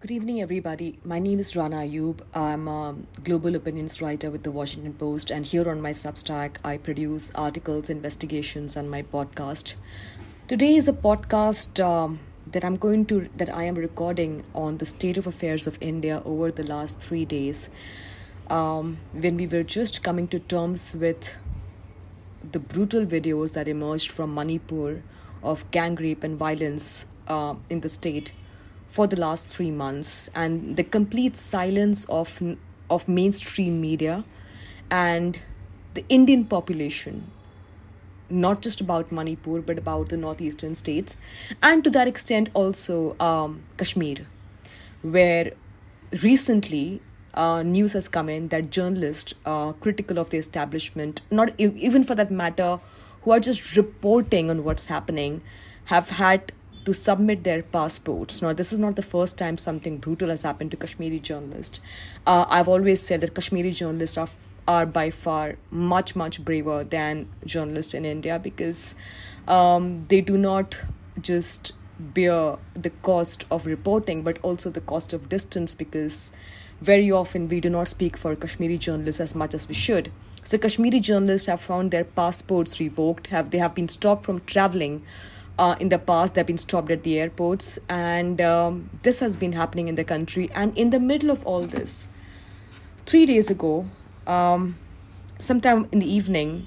Good evening, everybody. My name is Rana Ayyub. I'm a global opinions writer with the Washington Post, and here on my Substack, I produce articles, investigations, and my podcast. Today is a podcast um, that I'm going to that I am recording on the state of affairs of India over the last three days, um, when we were just coming to terms with the brutal videos that emerged from Manipur of gang rape and violence uh, in the state for the last three months and the complete silence of of mainstream media and the Indian population not just about Manipur but about the northeastern states and to that extent also um, Kashmir where recently uh, news has come in that journalists uh, critical of the establishment not even for that matter who are just reporting on what's happening have had to submit their passports. Now, this is not the first time something brutal has happened to Kashmiri journalists. Uh, I've always said that Kashmiri journalists are are by far much much braver than journalists in India because um, they do not just bear the cost of reporting but also the cost of distance because very often we do not speak for Kashmiri journalists as much as we should. So Kashmiri journalists have found their passports revoked, have they have been stopped from traveling uh, in the past they've been stopped at the airports. And um, this has been happening in the country. And in the middle of all this three days ago um, sometime in the evening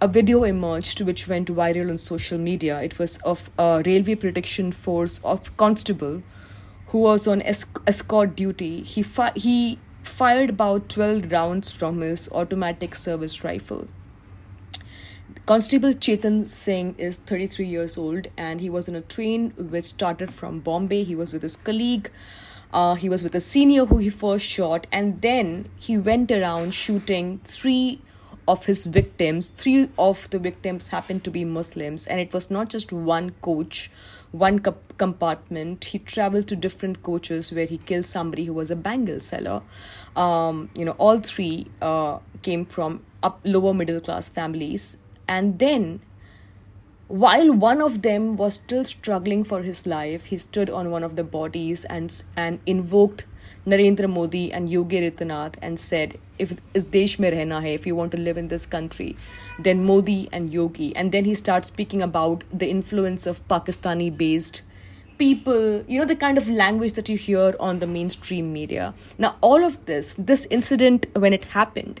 a video emerged which went viral on social media. It was of a railway protection force of constable who was on esc- escort duty. He, fi- he fired about 12 rounds from his automatic service rifle Constable Chetan Singh is 33 years old and he was in a train which started from Bombay. He was with his colleague. Uh, he was with a senior who he first shot, and then he went around shooting three of his victims. Three of the victims happened to be Muslims, and it was not just one coach, one compartment. He traveled to different coaches where he killed somebody who was a bangle seller. Um, you know, all three uh, came from up lower middle class families and then, while one of them was still struggling for his life, he stood on one of the bodies and, and invoked Narendra Modi and Yogi Adityanath and said, if is desh mein rehna hai, if you want to live in this country, then Modi and Yogi. And then he starts speaking about the influence of Pakistani based people, you know, the kind of language that you hear on the mainstream media. Now, all of this, this incident, when it happened,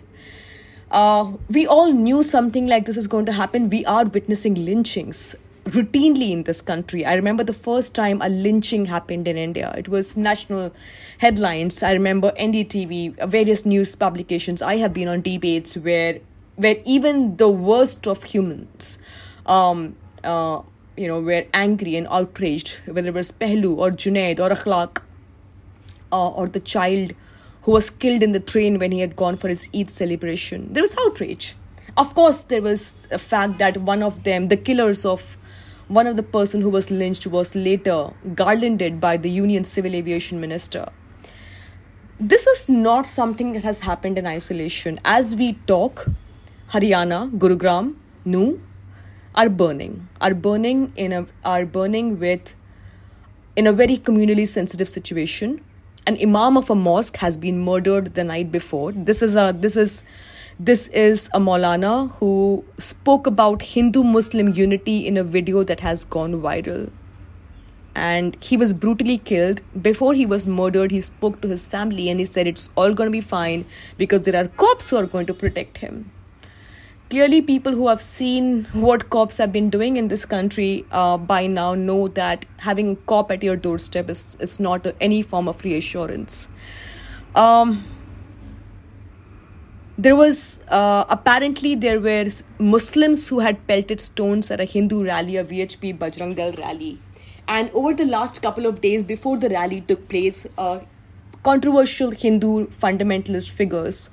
uh, we all knew something like this is going to happen. We are witnessing lynchings routinely in this country. I remember the first time a lynching happened in India. It was national headlines. I remember NDTV, various news publications. I have been on debates where where even the worst of humans, um, uh, you know, were angry and outraged, whether it was Pehlu or Junaid or Akhlaq uh, or the child who was killed in the train when he had gone for his Eid celebration. There was outrage. Of course, there was a fact that one of them, the killers of one of the person who was lynched, was later garlanded by the Union Civil Aviation Minister. This is not something that has happened in isolation. As we talk, Haryana, Gurugram, Nuh are burning, are burning in a are burning with in a very communally sensitive situation an imam of a mosque has been murdered the night before. This is a this is this is a Maulana who spoke about Hindu Muslim unity in a video that has gone viral. And he was brutally killed. Before he was murdered, he spoke to his family and he said it's all going to be fine because there are cops who are going to protect him clearly people who have seen what cops have been doing in this country uh, by now know that having a cop at your doorstep is, is not any form of reassurance. Um, there was uh, apparently there were muslims who had pelted stones at a hindu rally a vhp bajrang dal rally. And over the last couple of days before the rally took place uh, controversial hindu fundamentalist figures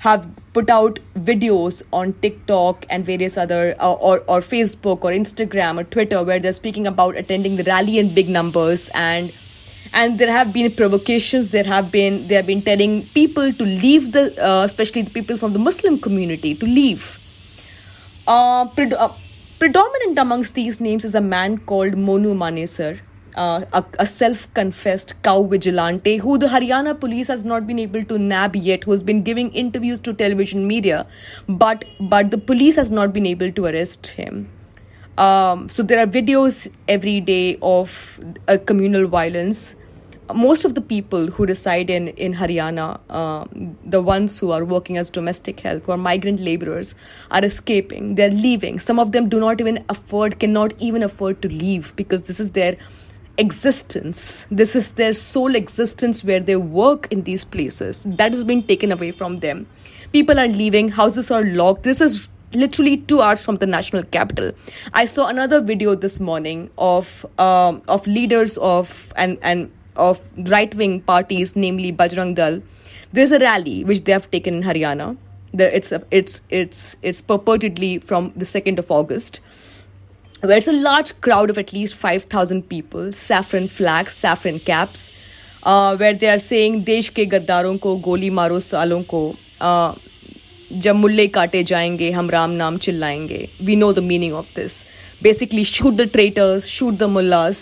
have put out videos on TikTok and various other uh, or or Facebook or Instagram or Twitter where they're speaking about attending the rally in big numbers and and there have been provocations there have been they have been telling people to leave the uh, especially the people from the muslim community to leave. Uh, pred- uh, predominant amongst these names is a man called monu manesar uh, a, a self confessed cow vigilante who the Haryana police has not been able to nab yet, who has been giving interviews to television media, but, but the police has not been able to arrest him. Um, so there are videos every day of uh, communal violence most of the people who reside in in Haryana, uh, the ones who are working as domestic help, who are migrant laborers, are escaping. They're leaving. Some of them do not even afford, cannot even afford to leave because this is their existence. This is their sole existence where they work in these places. That has been taken away from them. People are leaving. Houses are locked. This is literally two hours from the national capital. I saw another video this morning of um, of leaders of and and of right wing parties, namely Bajrang Dal. There's a rally which they have taken in Haryana. It's it's it's it's purportedly from the second of August, where it's a large crowd of at least five thousand people, saffron flags, saffron caps, uh, where they are saying देश के गद्दारों को गोली मारो सालों को uh, जब मुल्ले काटे जाएंगे हम राम नाम चिल्लाएंगे we know the meaning of this basically shoot the traitors shoot the mullahs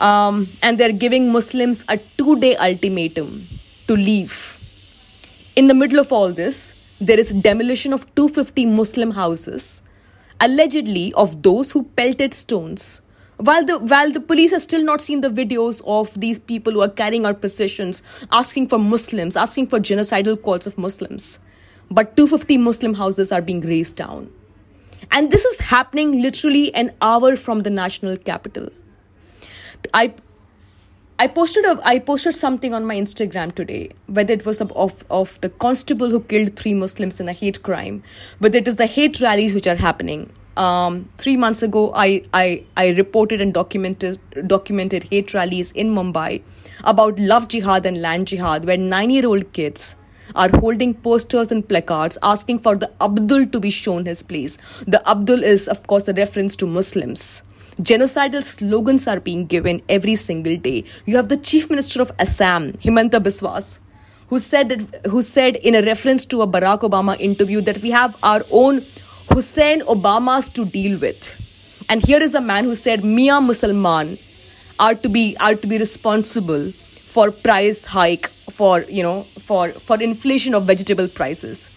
um, and they're giving Muslims a two day ultimatum to leave. In the middle of all this, there is demolition of 250 Muslim houses, allegedly of those who pelted stones. While the while the police has still not seen the videos of these people who are carrying out processions, asking for Muslims, asking for genocidal calls of Muslims, but 250 Muslim houses are being razed down, and this is happening literally an hour from the national capital. I I posted a I posted something on my Instagram today, whether it was of of the constable who killed three Muslims in a hate crime, whether it is the hate rallies which are happening. Um, three months ago, I, I I reported and documented documented hate rallies in Mumbai about love jihad and land jihad, where nine year old kids are holding posters and placards asking for the Abdul to be shown his place. The Abdul is, of course, a reference to Muslims Genocidal slogans are being given every single day. You have the Chief Minister of Assam, Himanta Biswas, who said that, who said in a reference to a Barack Obama interview that we have our own Hussein Obamas to deal with. And here is a man who said Mia Musalman are to be are to be responsible for price hike for you know for for inflation of vegetable prices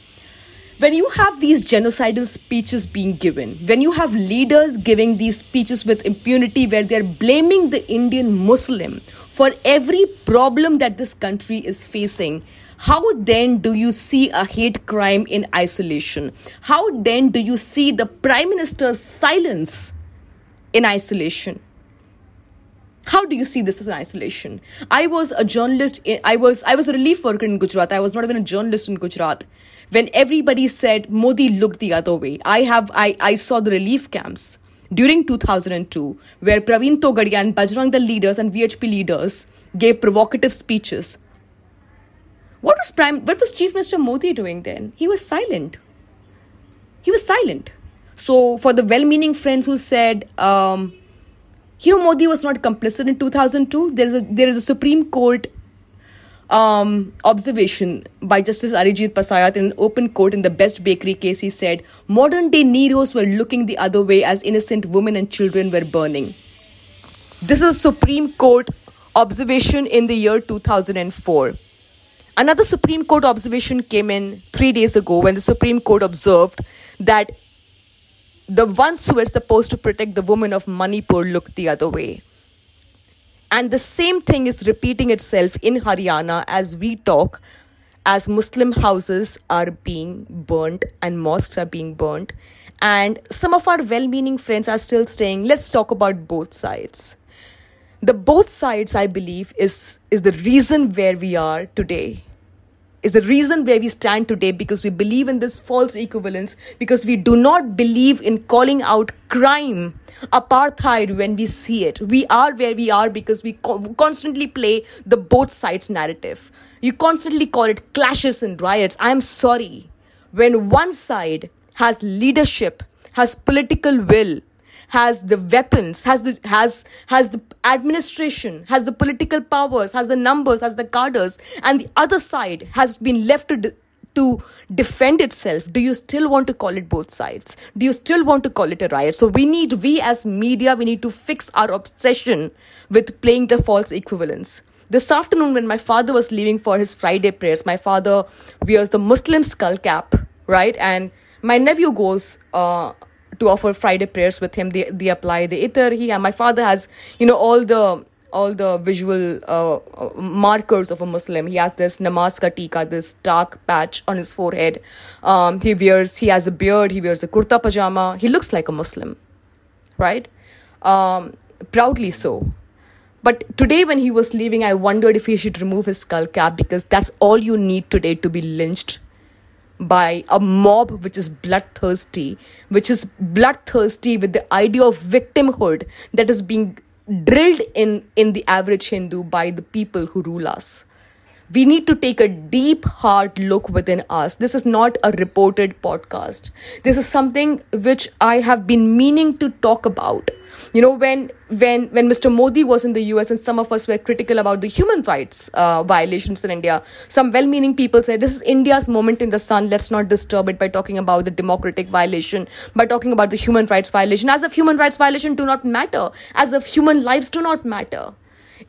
when you have these genocidal speeches being given, when you have leaders giving these speeches with impunity where they're blaming the Indian Muslim for every problem that this country is facing, how then do you see a hate crime in isolation? How then do you see the Prime Minister's silence in isolation? How do you see this as an isolation? I was a journalist. In, I was I was a relief worker in Gujarat. I was not even a journalist in Gujarat when everybody said Modi looked the other way. I have I, I saw the relief camps during 2002 where Praveen Togadia and Bajrang Dal leaders and VHP leaders gave provocative speeches. What was Prime what was Chief Minister Modi doing then? He was silent. He was silent. So for the well-meaning friends who said um, you know Modi was not complicit in 2002, there is a there is a Supreme Court um, observation by Justice Arijit Pasayat in an open court in the Best Bakery case. He said, Modern day Neros were looking the other way as innocent women and children were burning. This is Supreme Court observation in the year 2004. Another Supreme Court observation came in three days ago when the Supreme Court observed that the ones who were supposed to protect the women of Manipur looked the other way. And the same thing is repeating itself in Haryana as we talk, as Muslim houses are being burnt and mosques are being burnt. And some of our well meaning friends are still saying, let's talk about both sides. The both sides, I believe, is, is the reason where we are today is the reason where we stand today because we believe in this false equivalence, because we do not believe in calling out crime, apartheid when we see it. We are where we are because we co- constantly play the both sides narrative. You constantly call it clashes and riots. I am sorry. When one side has leadership, has political will, has the weapons, has the has has the administration, has the political powers, has the numbers, has the cadres, and the other side has been left to to defend itself, do you still want to call it both sides? Do you still want to call it a riot? So we need, we as media, we need to fix our obsession with playing the false equivalence. This afternoon, when my father was leaving for his Friday prayers, my father wears the Muslim skull cap, right? And my nephew goes uh, to offer Friday prayers with him. They, they apply the itar. He, my father has, you know, all the all the visual uh, uh, markers of a Muslim. He has this namaz ka tika, this dark patch on his forehead. Um, he wears, he has a beard. He wears a kurta pajama. He looks like a Muslim, right? Um, proudly so. But today, when he was leaving, I wondered if he should remove his skull cap because that's all you need today to be lynched by a mob which is bloodthirsty, which is bloodthirsty with the idea of victimhood that is being drilled in, in the average Hindu by the people who rule us. We need to take a deep, hard look within us. This is not a reported podcast. This is something which I have been meaning to talk about. You know when when when mr modi was in the us and some of us were critical about the human rights uh, violations in india some well-meaning people said this is india's moment in the sun. Let's not disturb it by talking about the democratic violation by talking about the human rights violation. As if human rights violation do not matter. As if human lives do not matter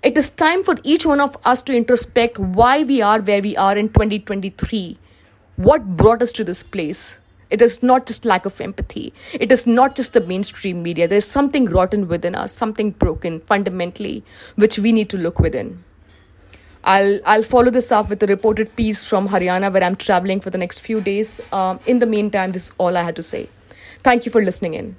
it is time for each one of us to introspect why we are where we are in 2023 what brought us to this place it is not just lack of empathy. It is not just the mainstream media. There's something rotten within us, something broken fundamentally, which we need to look within. I'll I'll follow this up with a reported piece from Haryana where I'm traveling for the next few days. Um, in the meantime, this is all I had to say. Thank you for listening in.